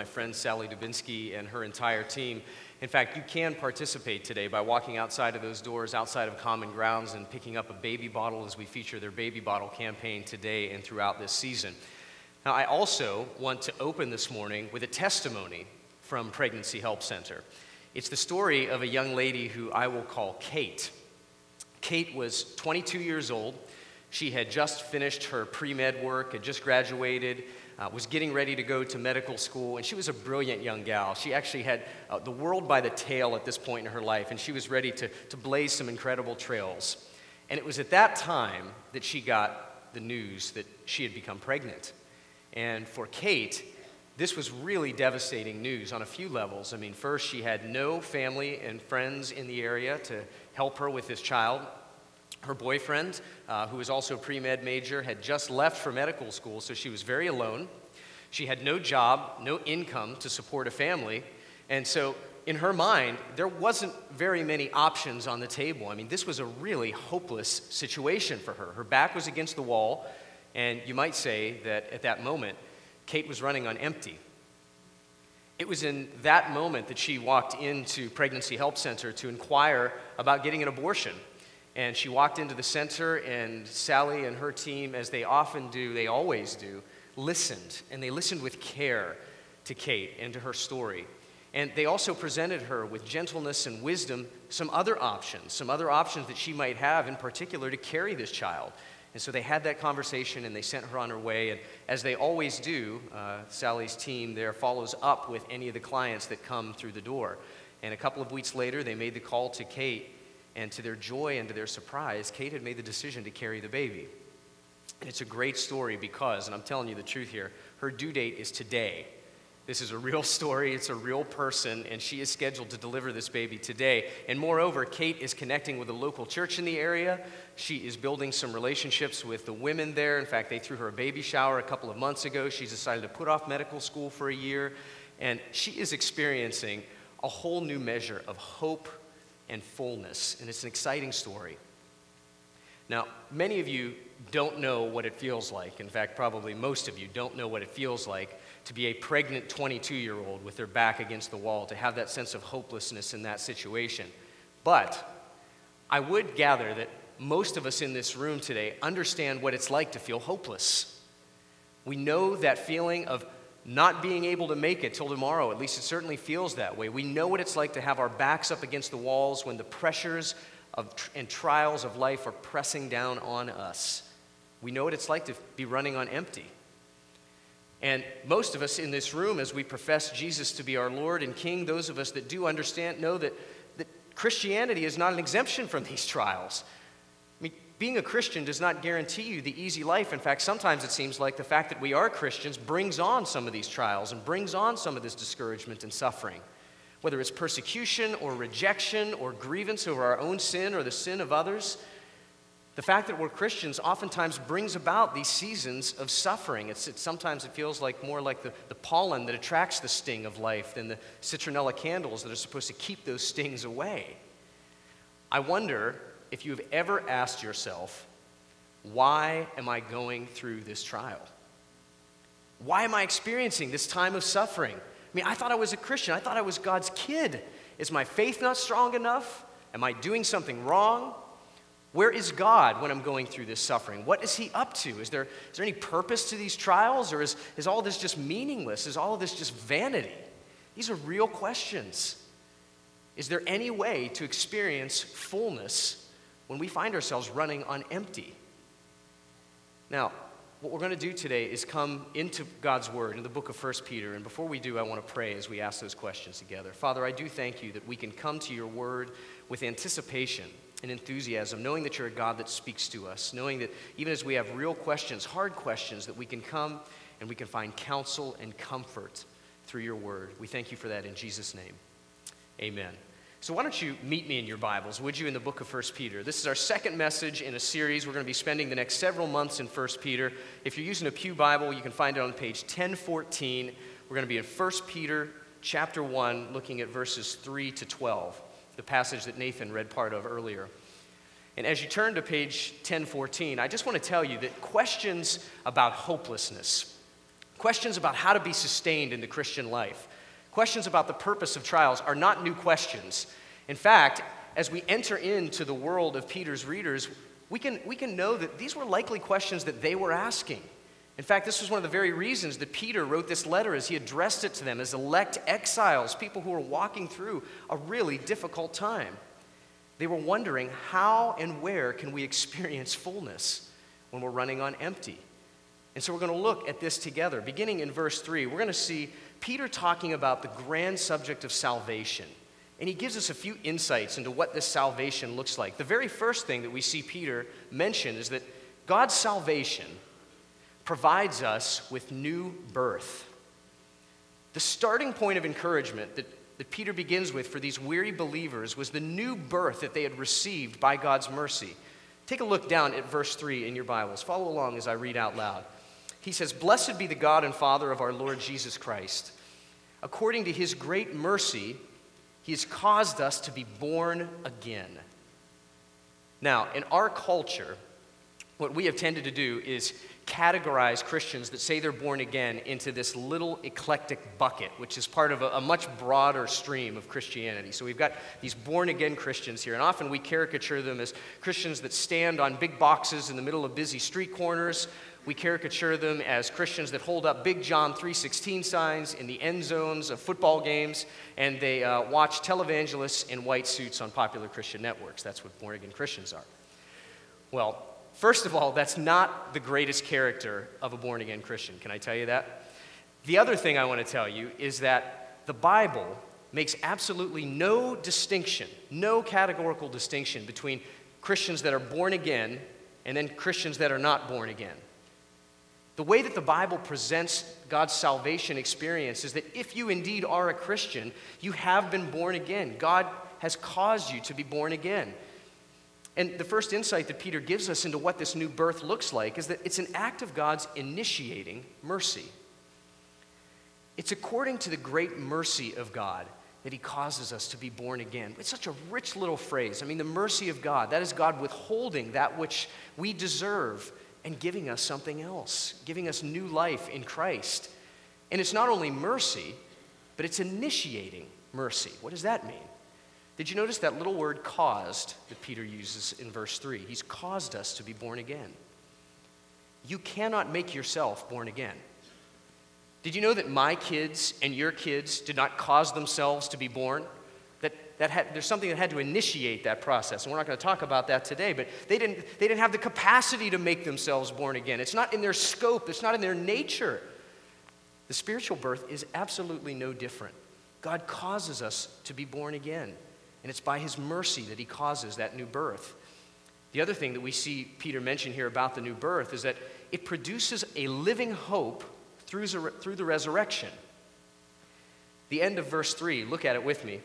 my friend Sally Dubinsky and her entire team. In fact, you can participate today by walking outside of those doors, outside of Common Grounds, and picking up a baby bottle as we feature their baby bottle campaign today and throughout this season. Now, I also want to open this morning with a testimony from Pregnancy Help Center. It's the story of a young lady who I will call Kate. Kate was 22 years old. She had just finished her pre med work, had just graduated, uh, was getting ready to go to medical school, and she was a brilliant young gal. She actually had uh, the world by the tail at this point in her life, and she was ready to, to blaze some incredible trails. And it was at that time that she got the news that she had become pregnant. And for Kate, this was really devastating news on a few levels. I mean, first, she had no family and friends in the area to help her with this child. Her boyfriend, uh, who was also a pre med major, had just left for medical school, so she was very alone. She had no job, no income to support a family. And so, in her mind, there wasn't very many options on the table. I mean, this was a really hopeless situation for her. Her back was against the wall, and you might say that at that moment, Kate was running on empty. It was in that moment that she walked into Pregnancy Help Center to inquire about getting an abortion. And she walked into the center, and Sally and her team, as they often do, they always do, listened. And they listened with care to Kate and to her story. And they also presented her with gentleness and wisdom some other options, some other options that she might have, in particular, to carry this child. And so they had that conversation and they sent her on her way. And as they always do, uh, Sally's team there follows up with any of the clients that come through the door. And a couple of weeks later, they made the call to Kate and to their joy and to their surprise, Kate had made the decision to carry the baby. And it's a great story because, and I'm telling you the truth here, her due date is today. This is a real story, it's a real person, and she is scheduled to deliver this baby today. And moreover, Kate is connecting with a local church in the area. She is building some relationships with the women there. In fact, they threw her a baby shower a couple of months ago. She's decided to put off medical school for a year, and she is experiencing a whole new measure of hope and fullness. And it's an exciting story. Now, many of you don't know what it feels like. In fact, probably most of you don't know what it feels like to be a pregnant 22 year old with their back against the wall, to have that sense of hopelessness in that situation. But I would gather that most of us in this room today understand what it's like to feel hopeless. We know that feeling of not being able to make it till tomorrow. At least it certainly feels that way. We know what it's like to have our backs up against the walls when the pressures of, and trials of life are pressing down on us. We know what it's like to be running on empty. And most of us in this room, as we profess Jesus to be our Lord and King, those of us that do understand know that, that Christianity is not an exemption from these trials being a Christian does not guarantee you the easy life. In fact, sometimes it seems like the fact that we are Christians brings on some of these trials and brings on some of this discouragement and suffering. Whether it's persecution or rejection or grievance over our own sin or the sin of others, the fact that we're Christians oftentimes brings about these seasons of suffering. It's, it's, sometimes it feels like more like the, the pollen that attracts the sting of life than the citronella candles that are supposed to keep those stings away. I wonder if you've ever asked yourself, why am I going through this trial? Why am I experiencing this time of suffering? I mean, I thought I was a Christian. I thought I was God's kid. Is my faith not strong enough? Am I doing something wrong? Where is God when I'm going through this suffering? What is He up to? Is there, is there any purpose to these trials, or is, is all this just meaningless? Is all of this just vanity? These are real questions. Is there any way to experience fullness when we find ourselves running on empty. Now, what we're going to do today is come into God's Word in the book of 1 Peter. And before we do, I want to pray as we ask those questions together. Father, I do thank you that we can come to your Word with anticipation and enthusiasm, knowing that you're a God that speaks to us, knowing that even as we have real questions, hard questions, that we can come and we can find counsel and comfort through your Word. We thank you for that in Jesus' name. Amen. So, why don't you meet me in your Bibles, would you, in the book of 1 Peter? This is our second message in a series. We're going to be spending the next several months in 1 Peter. If you're using a Pew Bible, you can find it on page 1014. We're going to be in 1 Peter chapter 1, looking at verses 3 to 12, the passage that Nathan read part of earlier. And as you turn to page 1014, I just want to tell you that questions about hopelessness, questions about how to be sustained in the Christian life, questions about the purpose of trials are not new questions. In fact, as we enter into the world of Peter's readers, we can, we can know that these were likely questions that they were asking. In fact, this was one of the very reasons that Peter wrote this letter as he addressed it to them as elect exiles, people who were walking through a really difficult time. They were wondering how and where can we experience fullness when we're running on empty? And so we're going to look at this together. Beginning in verse 3, we're going to see Peter talking about the grand subject of salvation. And he gives us a few insights into what this salvation looks like. The very first thing that we see Peter mention is that God's salvation provides us with new birth. The starting point of encouragement that, that Peter begins with for these weary believers was the new birth that they had received by God's mercy. Take a look down at verse 3 in your Bibles. Follow along as I read out loud. He says, Blessed be the God and Father of our Lord Jesus Christ. According to his great mercy, he has caused us to be born again. Now, in our culture, what we have tended to do is categorize Christians that say they're born again into this little eclectic bucket, which is part of a, a, much broader stream of Christianity. So we've got these born again Christians here, and often we caricature them as Christians that stand on big boxes in the middle of busy street corners we caricature them as Christians that hold up big John 3:16 signs in the end zones of football games, and they uh, watch televangelists in white suits on popular Christian networks. That's what born again Christians are. Well, first of all, that's not the greatest character of a born again Christian. Can I tell you that? The other thing I want to tell you is that the Bible makes absolutely no distinction, no categorical distinction between Christians that are born again and then Christians that are not born again. The way that the Bible presents God's salvation experience is that if you indeed are a Christian, you have been born again. God has caused you to be born again. And the first insight that Peter gives us into what this new birth looks like is that it's an act of God's initiating mercy. It's according to the great mercy of God that he causes us to be born again. It's such a rich little phrase. I mean, the mercy of God, that is God withholding that which we deserve and giving us something else, giving us new life in Christ. And it's not only mercy, but it's initiating mercy. What does that mean? Did you notice that little word caused that Peter uses in verse 3? He's caused us to be born again. You cannot make yourself born again. Did you know that my kids and your kids did not cause themselves to be born? That had, there's something that had to initiate that process. And we're not going to talk about that today, but they didn't, they didn't have the capacity to make themselves born again. It's not in their scope, it's not in their nature. The spiritual birth is absolutely no different. God causes us to be born again, and it's by His mercy that He causes that new birth. The other thing that we see Peter mention here about the new birth is that it produces a living hope through, through the resurrection. The end of verse 3, look at it with me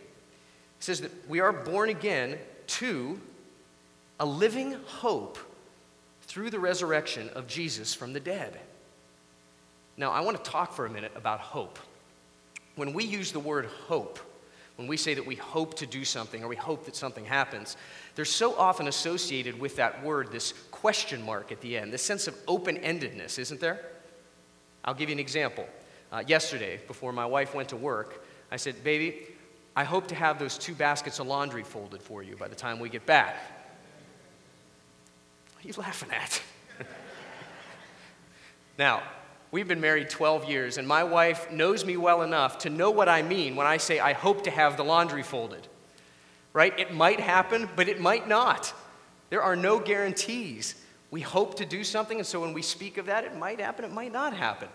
says that we are born again to a living hope through the resurrection of Jesus from the dead. Now, I want to talk for a minute about hope. When we use the word hope, when we say that we hope to do something or we hope that something happens, there's so often associated with that word this question mark at the end, this sense of open endedness, isn't there? I'll give you an example. Uh, yesterday, before my wife went to work, I said, Baby, I hope to have those two baskets of laundry folded for you by the time we get back. What are you laughing at? now, we've been married 12 years, and my wife knows me well enough to know what I mean when I say I hope to have the laundry folded. Right? It might happen, but it might not. There are no guarantees. We hope to do something, and so when we speak of that, it might happen, it might not happen.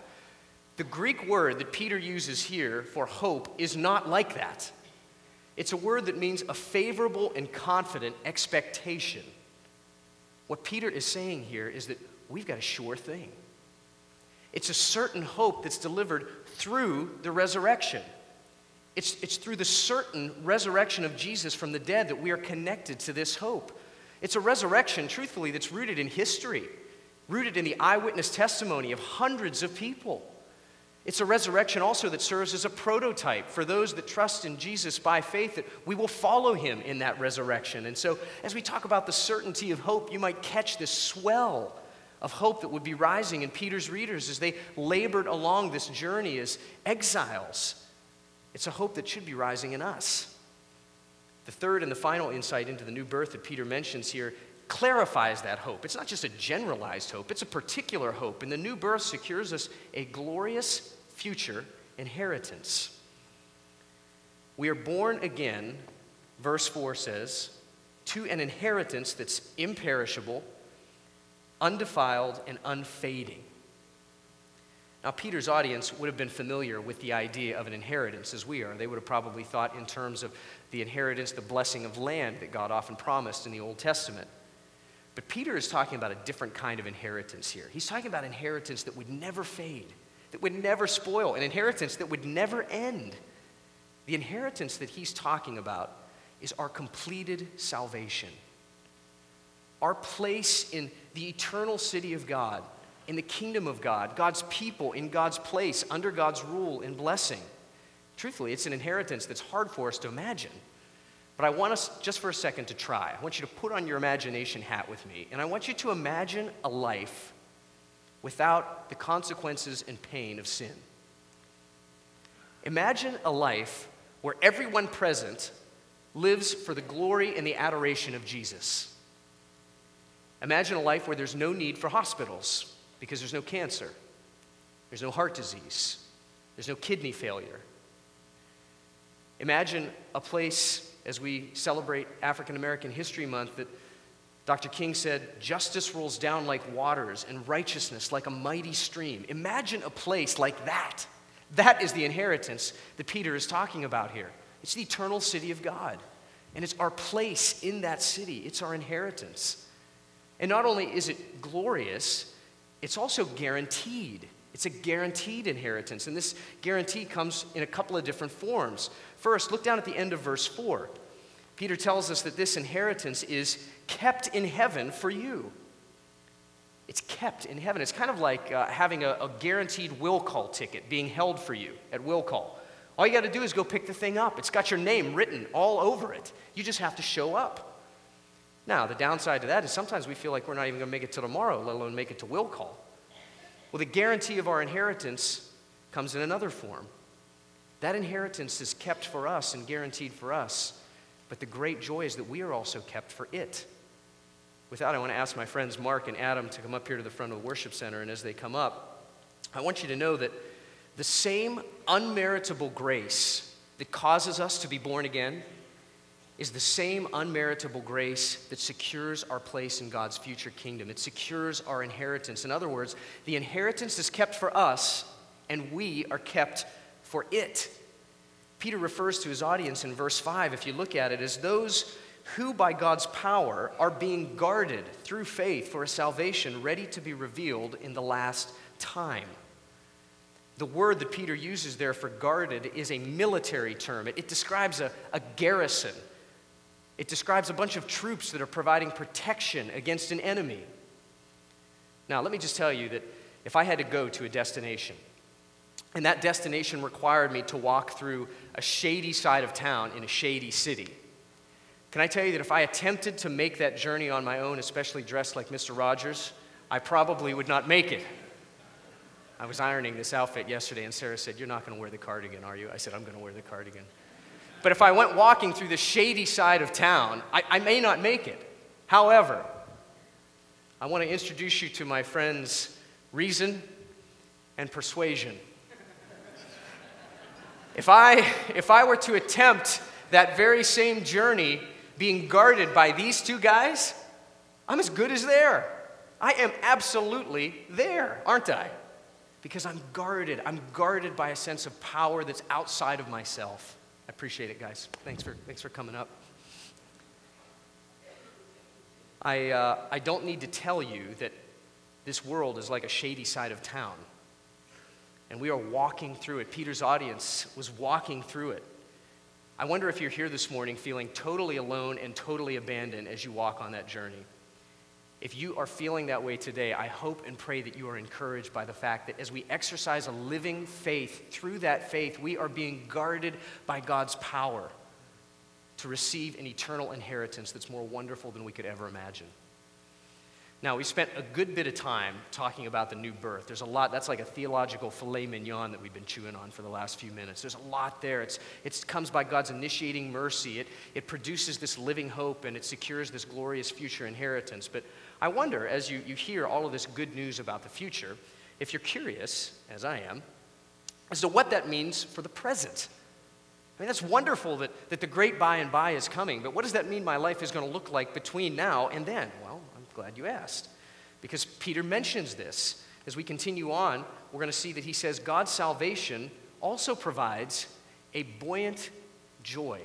The Greek word that Peter uses here for hope is not like that. It's a word that means a favorable and confident expectation. What Peter is saying here is that we've got a sure thing. It's a certain hope that's delivered through the resurrection. It's, it's through the certain resurrection of Jesus from the dead that we are connected to this hope. It's a resurrection, truthfully, that's rooted in history, rooted in the eyewitness testimony of hundreds of people. It's a resurrection also that serves as a prototype for those that trust in Jesus by faith, that we will follow him in that resurrection. And so, as we talk about the certainty of hope, you might catch this swell of hope that would be rising in Peter's readers as they labored along this journey as exiles. It's a hope that should be rising in us. The third and the final insight into the new birth that Peter mentions here clarifies that hope. It's not just a generalized hope, it's a particular hope. And the new birth secures us a glorious future inheritance. We are born again, verse 4 says, to an inheritance that's imperishable, undefiled, and unfading. Now, Peter's audience would have been familiar with the idea of an inheritance as we are. They would have probably thought in terms of the inheritance, the blessing of land that God often promised in the Old Testament. But Peter is talking about a different kind of inheritance here. He's talking about inheritance that would never fade, that would never spoil, an inheritance that would never end. The inheritance that he's talking about is our completed salvation, our place in the eternal city of God in the kingdom of God, God's people in God's place, under God's rule and blessing. Truthfully, it's an inheritance that's hard for us to imagine. But I want us just for a second to try. I want you to put on your imagination hat with me, and I want you to imagine a life without the consequences and pain of sin. Imagine a life where everyone present lives for the glory and the adoration of Jesus. Imagine a life where there's no need for hospitals, because there's no cancer, there's no heart disease, there's no kidney failure. Imagine a place as we celebrate African American History Month that Dr. King said, Justice rolls down like waters and righteousness like a mighty stream. Imagine a place like that. That is the inheritance that Peter is talking about here. It's the eternal city of God. And it's our place in that city, it's our inheritance. And not only is it glorious, it's also guaranteed. It's a guaranteed inheritance. And this guarantee comes in a couple of different forms. First, look down at the end of verse 4. Peter tells us that this inheritance is kept in heaven for you. It's kept in heaven. It's kind of like uh, having a, a guaranteed will call ticket being held for you at will call. All you got to do is go pick the thing up. It's got your name written all over it. You just have to show up. Now, the downside to that is sometimes we feel like we're not even going to make it to tomorrow, let alone make it to will call. Well, the guarantee of our inheritance comes in another form. That inheritance is kept for us and guaranteed for us, but the great joy is that we are also kept for it. With that, I want to ask my friends Mark and Adam to come up here to the front of the worship center, and as they come up, I want you to know that the same unmeritable grace that causes us to be born again is the same unmeritable grace that secures our place in God's future kingdom. It secures our inheritance. In other words, the inheritance is kept for us, and we are kept for it. Peter refers to his audience in verse 5, if you look at it, as those who, by God's power, are being guarded through faith for a salvation ready to be revealed in the last time. The word that Peter uses there for guarded is a military term. It, it describes a, a garrison, it describes a bunch of troops that are providing protection against an enemy. Now, let me just tell you that if I had to go to a destination, and that destination required me to walk through a shady side of town in a shady city, can I tell you that if I attempted to make that journey on my own, especially dressed like Mr. Rogers, I probably would not make it. I was ironing this outfit yesterday, and Sarah said, You're not going to wear the cardigan, are you? I said, I'm going to wear the cardigan. But if I went walking through the shady side of town, I, I may not make it. However, I want to introduce you to my friends Reason and Persuasion. If I, if I were to attempt that very same journey being guarded by these two guys, I'm as good as there. I am absolutely there, aren't I? Because I'm guarded. I'm guarded by a sense of power that's outside of myself. Appreciate it, guys. Thanks for, thanks for coming up. I, uh, I don't need to tell you that this world is like a shady side of town. And we are walking through it. Peter's audience was walking through it. I wonder if you're here this morning feeling totally alone and totally abandoned as you walk on that journey. If you are feeling that way today, I hope and pray that you are encouraged by the fact that as we exercise a living faith, through that faith, we are being guarded by God's power to receive an eternal inheritance that's more wonderful than we could ever imagine. Now, we spent a good bit of time talking about the new birth. There's a lot, that's like a theological filet mignon that we've been chewing on for the last few minutes. There's a lot there. It's, it comes by God's initiating mercy, it, it produces this living hope, and it secures this glorious future inheritance. But I wonder, as you, you hear all of this good news about the future, if you're curious, as I am, as to what that means for the present. I mean, that's wonderful that, that the great by and by is coming, but what does that mean my life is going to look like between now and then? Well, I'm glad you asked. Because Peter mentions this. As we continue on, we're going to see that he says God's salvation also provides a buoyant joy.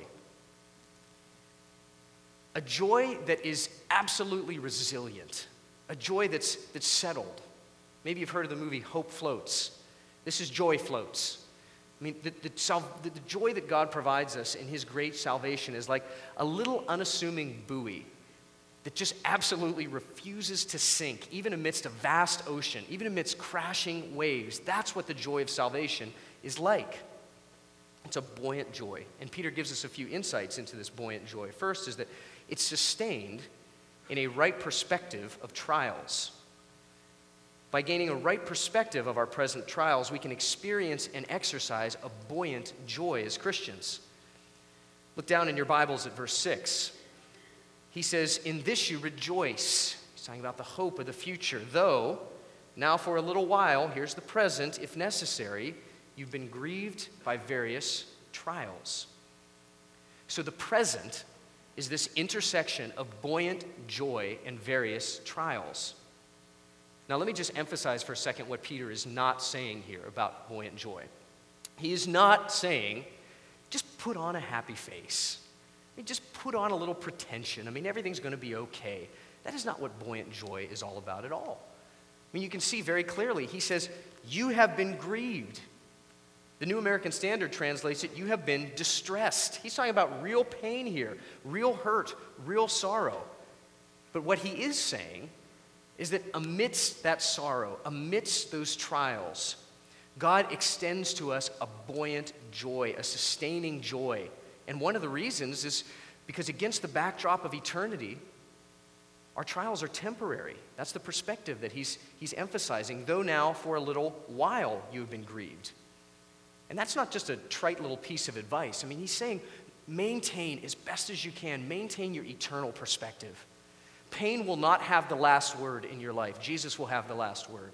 A joy that is absolutely resilient, a joy that's, that's settled. Maybe you've heard of the movie Hope Floats. This is Joy Floats. I mean, the, the, the, the joy that God provides us in His great salvation is like a little unassuming buoy that just absolutely refuses to sink, even amidst a vast ocean, even amidst crashing waves. That's what the joy of salvation is like. It's a buoyant joy. And Peter gives us a few insights into this buoyant joy. First is that it's sustained in a right perspective of trials. By gaining a right perspective of our present trials, we can experience and exercise a buoyant joy as Christians. Look down in your Bibles at verse 6 he says, In this you rejoice. He's talking about the hope of the future. Though, now for a little while, here's the present, if necessary, you've been grieved by various trials. So the present is this intersection of buoyant joy and various trials. Now, let me just emphasize for a second what Peter is not saying here about buoyant joy. He is not saying, just put on a happy face I mean, just put on a little pretension. I mean, everything's going to be okay. That is not what buoyant joy is all about at all. I mean, you can see very clearly, he says, You have been grieved. The New American Standard translates it, You have been distressed. He's talking about real pain here, real hurt, real sorrow. But what he is saying is that amidst that sorrow, amidst those trials, God extends to us a buoyant joy, a sustaining joy and one of the reasons is because, against the backdrop of eternity, our trials are temporary. That's the perspective that he's, he's emphasizing, though now for a little while you have been grieved. And that's not just a trite little piece of advice. I mean, he's saying maintain as best as you can, maintain your eternal perspective. Pain will not have the last word in your life, Jesus will have the last word.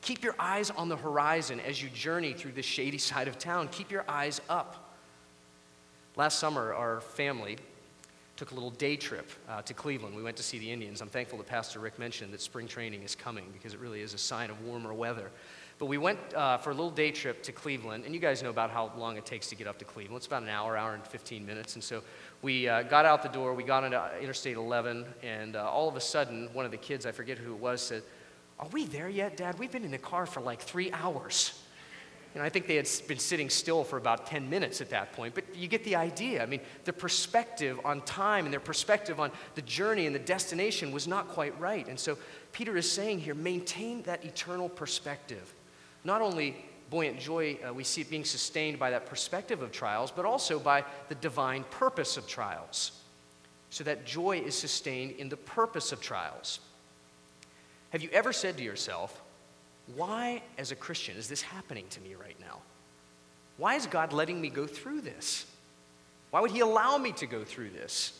Keep your eyes on the horizon as you journey through the shady side of town. Keep your eyes up. Last summer, our family took a little day trip uh, to Cleveland. We went to see the Indians. I'm thankful that Pastor Rick mentioned that spring training is coming because it really is a sign of warmer weather. But we went uh, for a little day trip to Cleveland, and you guys know about how long it takes to get up to Cleveland. It's about an hour, hour and 15 minutes. And so we uh, got out the door, we got into Interstate 11, and uh, all of a sudden, one of the kids, I forget who it was, said, Are we there yet, Dad? We've been in the car for like three hours. And I think they had been sitting still for about 10 minutes at that point, but you get the idea. I mean, their perspective on time and their perspective on the journey and the destination was not quite right. And so Peter is saying here maintain that eternal perspective. Not only buoyant joy, uh, we see it being sustained by that perspective of trials, but also by the divine purpose of trials. So that joy is sustained in the purpose of trials. Have you ever said to yourself, why, as a Christian, is this happening to me right now? Why is God letting me go through this? Why would He allow me to go through this?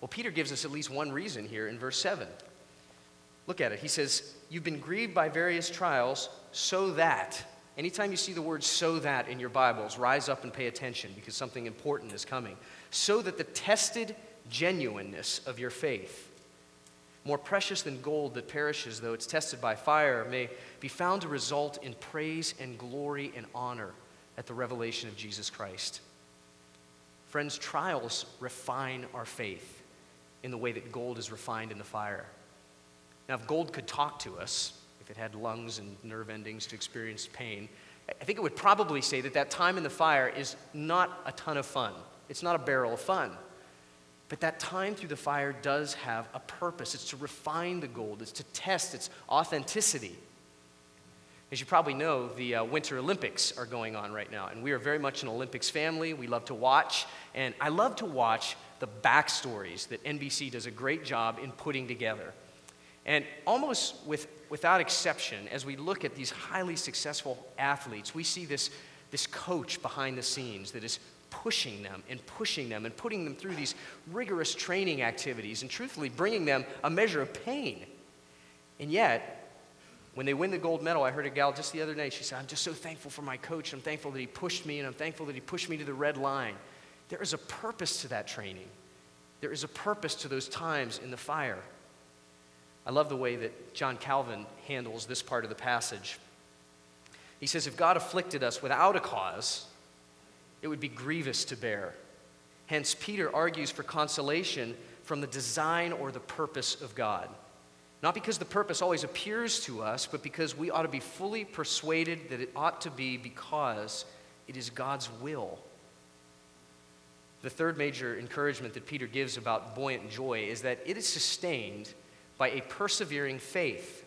Well, Peter gives us at least one reason here in verse 7. Look at it. He says, You've been grieved by various trials, so that. Anytime you see the word so that in your Bibles, rise up and pay attention because something important is coming. So that the tested genuineness of your faith, more precious than gold that perishes, though it's tested by fire, may be found to result in praise and glory and honor at the revelation of Jesus Christ. Friends, trials refine our faith in the way that gold is refined in the fire. Now, if gold could talk to us, if it had lungs and nerve endings to experience pain, I think it would probably say that that time in the fire is not a ton of fun. It's not a barrel of fun. But that time through the fire does have a purpose. It's to refine the gold, it's to test its authenticity. As you probably know, the uh, Winter Olympics are going on right now, and we are very much an Olympics family. We love to watch, and I love to watch the backstories that NBC does a great job in putting together. And almost with, without exception, as we look at these highly successful athletes, we see this, this coach behind the scenes that is pushing them and pushing them and putting them through these rigorous training activities and truthfully bringing them a measure of pain. And yet, when they win the gold medal, I heard a gal just the other day, she said, I'm just so thankful for my coach. I'm thankful that he pushed me, and I'm thankful that he pushed me to the red line. There is a purpose to that training, there is a purpose to those times in the fire. I love the way that John Calvin handles this part of the passage. He says, If God afflicted us without a cause, it would be grievous to bear. Hence, Peter argues for consolation from the design or the purpose of God. Not because the purpose always appears to us, but because we ought to be fully persuaded that it ought to be because it is God's will. The third major encouragement that Peter gives about buoyant joy is that it is sustained by a persevering faith.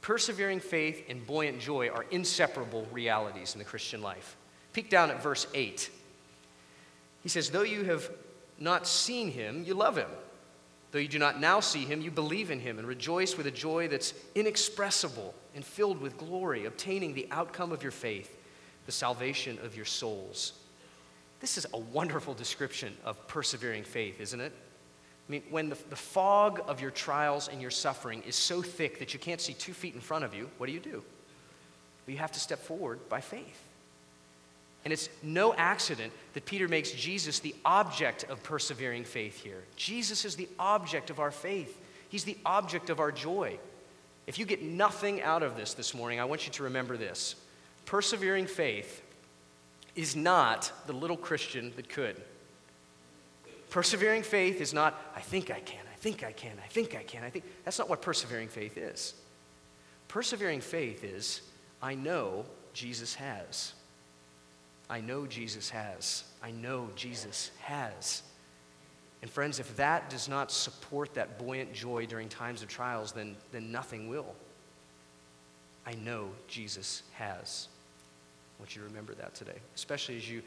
Persevering faith and buoyant joy are inseparable realities in the Christian life. Peek down at verse 8. He says, Though you have not seen him, you love him. Though you do not now see him, you believe in him and rejoice with a joy that's inexpressible and filled with glory, obtaining the outcome of your faith, the salvation of your souls. This is a wonderful description of persevering faith, isn't it? I mean, when the, the fog of your trials and your suffering is so thick that you can't see two feet in front of you, what do you do? Well, you have to step forward by faith. And it's no accident that Peter makes Jesus the object of persevering faith here. Jesus is the object of our faith, He's the object of our joy. If you get nothing out of this this morning, I want you to remember this persevering faith is not the little Christian that could. Persevering faith is not, I think I can, I think I can, I think I can, I think. That's not what persevering faith is. Persevering faith is, I know Jesus has. I know Jesus has. I know Jesus has. And friends, if that does not support that buoyant joy during times of trials, then, then nothing will. I know Jesus has. I want you to remember that today, especially as you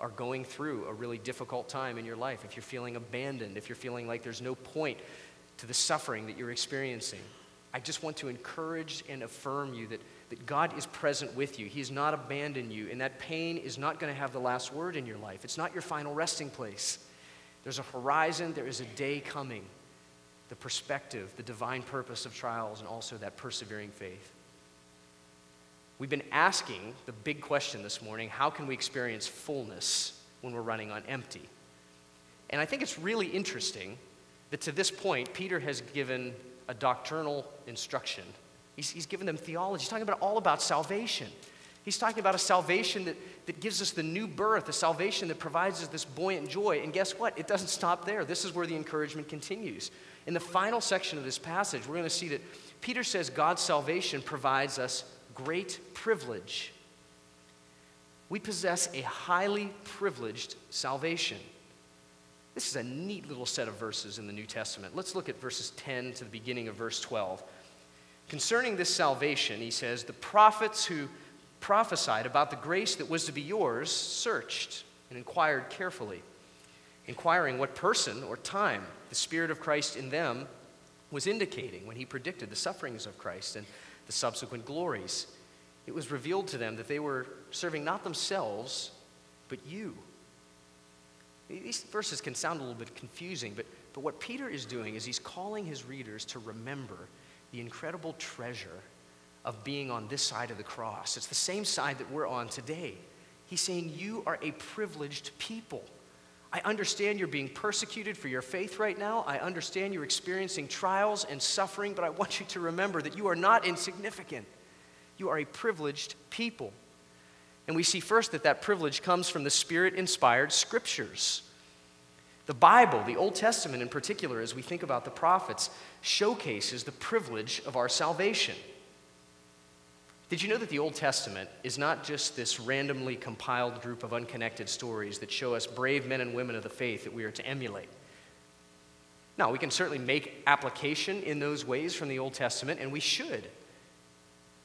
are going through a really difficult time in your life, if you're feeling abandoned, if you're feeling like there's no point to the suffering that you're experiencing, I just want to encourage and affirm you that, that God is present with you. He has not abandoned you, and that pain is not going to have the last word in your life. It's not your final resting place. There's a horizon, there is a day coming. The perspective, the divine purpose of trials, and also that persevering faith. We've been asking the big question this morning how can we experience fullness when we're running on empty? And I think it's really interesting that to this point, Peter has given a doctrinal instruction. He's, he's given them theology. He's talking about all about salvation. He's talking about a salvation that, that gives us the new birth, a salvation that provides us this buoyant joy. And guess what? It doesn't stop there. This is where the encouragement continues. In the final section of this passage, we're going to see that Peter says God's salvation provides us great privilege. We possess a highly privileged salvation. This is a neat little set of verses in the New Testament. Let's look at verses 10 to the beginning of verse 12. Concerning this salvation, he says, The prophets who prophesied about the grace that was to be yours searched and inquired carefully, inquiring what person or time the Spirit of Christ in them was indicating when he predicted the sufferings of Christ and the subsequent glories. It was revealed to them that they were serving not themselves, but you. These verses can sound a little bit confusing, but, but what Peter is doing is he's calling his readers to remember the incredible treasure of being on this side of the cross. It's the same side that we're on today. He's saying, You are a privileged people. I understand you're being persecuted for your faith right now. I understand you're experiencing trials and suffering, but I want you to remember that you are not insignificant. You are a privileged people. And we see first that that privilege comes from the Spirit inspired scriptures. The Bible, the Old Testament in particular, as we think about the prophets, showcases the privilege of our salvation. Did you know that the Old Testament is not just this randomly compiled group of unconnected stories that show us brave men and women of the faith that we are to emulate? Now, we can certainly make application in those ways from the Old Testament, and we should.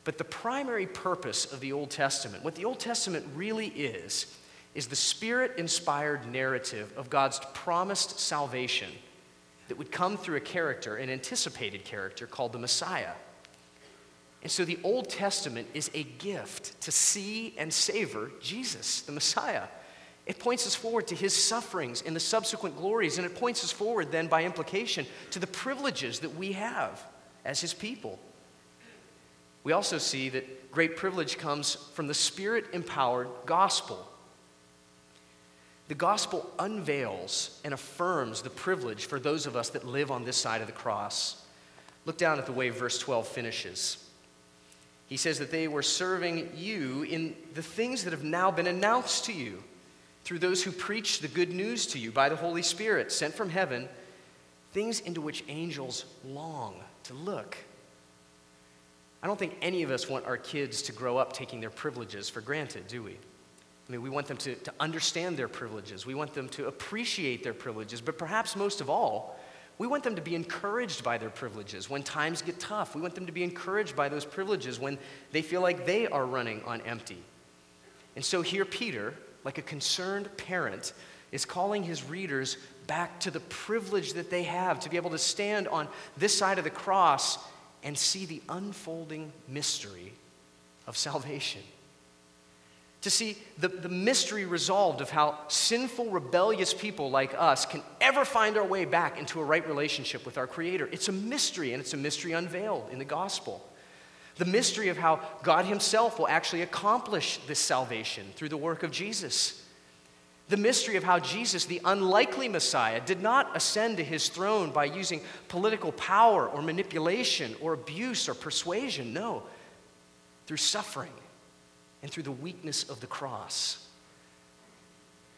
But the primary purpose of the Old Testament, what the Old Testament really is, is the spirit inspired narrative of God's promised salvation that would come through a character, an anticipated character called the Messiah. And so the Old Testament is a gift to see and savor Jesus, the Messiah. It points us forward to his sufferings and the subsequent glories, and it points us forward, then, by implication, to the privileges that we have as his people. We also see that great privilege comes from the spirit empowered gospel. The gospel unveils and affirms the privilege for those of us that live on this side of the cross. Look down at the way verse 12 finishes. He says that they were serving you in the things that have now been announced to you through those who preach the good news to you by the Holy Spirit sent from heaven, things into which angels long to look. I don't think any of us want our kids to grow up taking their privileges for granted, do we? I mean, we want them to, to understand their privileges. We want them to appreciate their privileges. But perhaps most of all, we want them to be encouraged by their privileges when times get tough. We want them to be encouraged by those privileges when they feel like they are running on empty. And so here, Peter, like a concerned parent, is calling his readers back to the privilege that they have to be able to stand on this side of the cross and see the unfolding mystery of salvation. To see the, the mystery resolved of how sinful, rebellious people like us can ever find our way back into a right relationship with our Creator. It's a mystery, and it's a mystery unveiled in the gospel. The mystery of how God Himself will actually accomplish this salvation through the work of Jesus. The mystery of how Jesus, the unlikely Messiah, did not ascend to his throne by using political power or manipulation or abuse or persuasion. No, through suffering and through the weakness of the cross.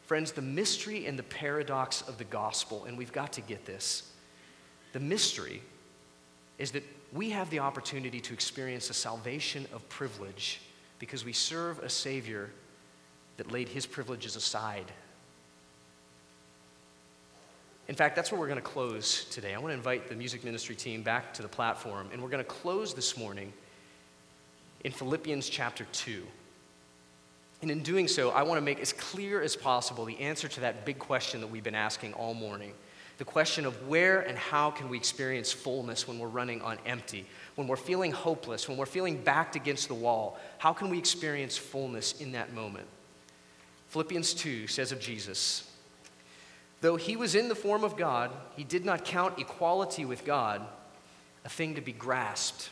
Friends, the mystery and the paradox of the gospel, and we've got to get this. The mystery is that we have the opportunity to experience a salvation of privilege because we serve a Savior that laid his privileges aside in fact, that's where we're going to close today. I want to invite the music ministry team back to the platform, and we're going to close this morning in Philippians chapter 2. And in doing so, I want to make as clear as possible the answer to that big question that we've been asking all morning the question of where and how can we experience fullness when we're running on empty, when we're feeling hopeless, when we're feeling backed against the wall. How can we experience fullness in that moment? Philippians 2 says of Jesus, Though he was in the form of God, he did not count equality with God a thing to be grasped,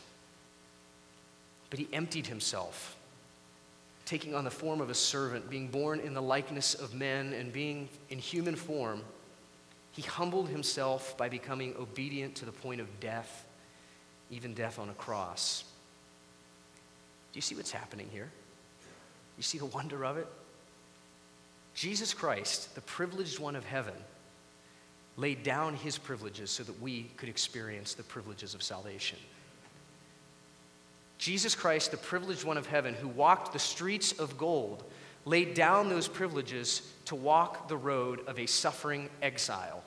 but he emptied himself, taking on the form of a servant, being born in the likeness of men, and being in human form. He humbled himself by becoming obedient to the point of death, even death on a cross. Do you see what's happening here? You see the wonder of it? Jesus Christ, the privileged one of heaven, laid down his privileges so that we could experience the privileges of salvation. Jesus Christ, the privileged one of heaven, who walked the streets of gold, laid down those privileges to walk the road of a suffering exile.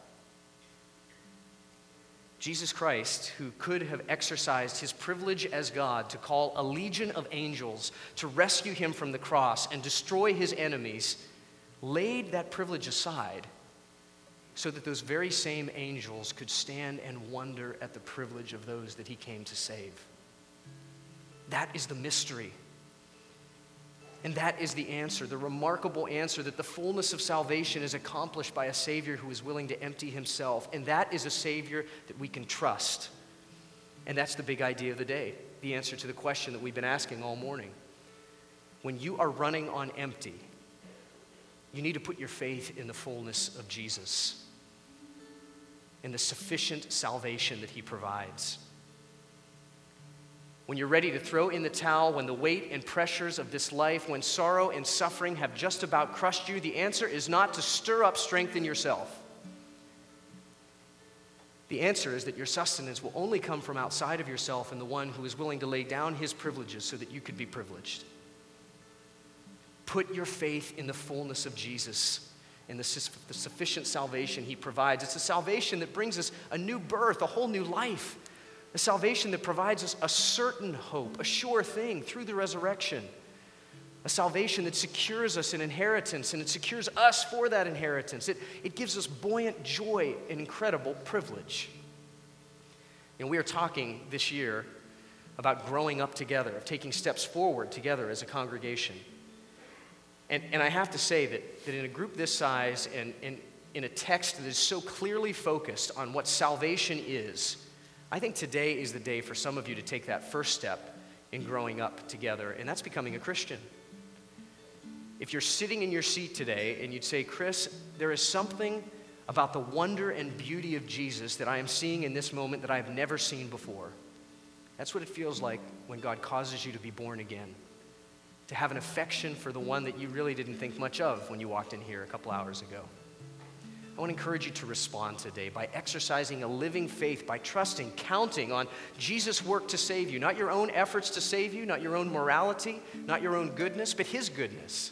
Jesus Christ, who could have exercised his privilege as God to call a legion of angels to rescue him from the cross and destroy his enemies, laid that privilege aside so that those very same angels could stand and wonder at the privilege of those that he came to save. That is the mystery. And that is the answer, the remarkable answer that the fullness of salvation is accomplished by a Savior who is willing to empty himself. And that is a Savior that we can trust. And that's the big idea of the day, the answer to the question that we've been asking all morning. When you are running on empty, you need to put your faith in the fullness of Jesus and the sufficient salvation that He provides. When you're ready to throw in the towel, when the weight and pressures of this life, when sorrow and suffering have just about crushed you, the answer is not to stir up strength in yourself. The answer is that your sustenance will only come from outside of yourself and the one who is willing to lay down his privileges so that you could be privileged. Put your faith in the fullness of Jesus and the, sufficient salvation he provides. It's a salvation that brings us a new birth, a whole new life, a salvation that provides us a certain hope, a sure thing through the resurrection. a salvation that secures us an inheritance and it secures us for that inheritance. It, it gives us buoyant joy and incredible privilege. And we are talking this year about growing up together, of taking steps forward together as a congregation. And, and I have to say that, that in a group this size and, and in a text that is so clearly focused on what salvation is, I think today is the day for some of you to take that first step in growing up together, and that's becoming a Christian. If you're sitting in your seat today and you'd say, Chris, there is something about the wonder and beauty of Jesus that I am seeing in this moment that I've never seen before. That's what it feels like when God causes you to be born again, to have an affection for the one that you really didn't think much of when you walked in here a couple hours ago. I want to encourage you to respond today by exercising a living faith, by trusting, counting on Jesus' work to save you. Not your own efforts to save you, not your own morality, not your own goodness, but His goodness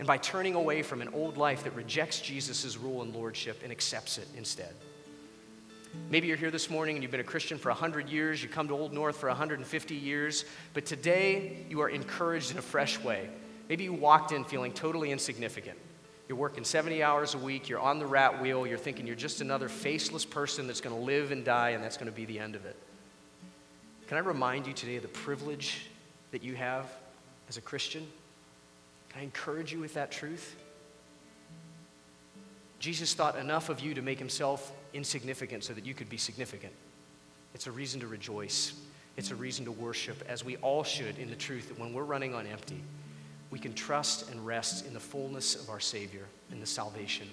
and by turning away from an old life that rejects Jesus' rule and lordship and accepts it instead. Maybe you're here this morning and you've been a Christian for 100 years, you come to Old North for 150 years, but today you are encouraged in a fresh way. Maybe you walked in feeling totally insignificant. You're working 70 hours a week, you're on the rat wheel, you're thinking you're just another faceless person that's going to live and die, and that's going to be the end of it. Can I remind you today of the privilege that you have as a Christian? Can I encourage you with that truth? Jesus thought enough of you to make himself insignificant so that you could be significant. It's a reason to rejoice. It's a reason to worship, as we all should, in the truth that when we're running on empty, we can trust and rest in the fullness of our Savior and the salvation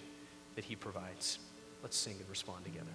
that He provides. Let's sing and respond together.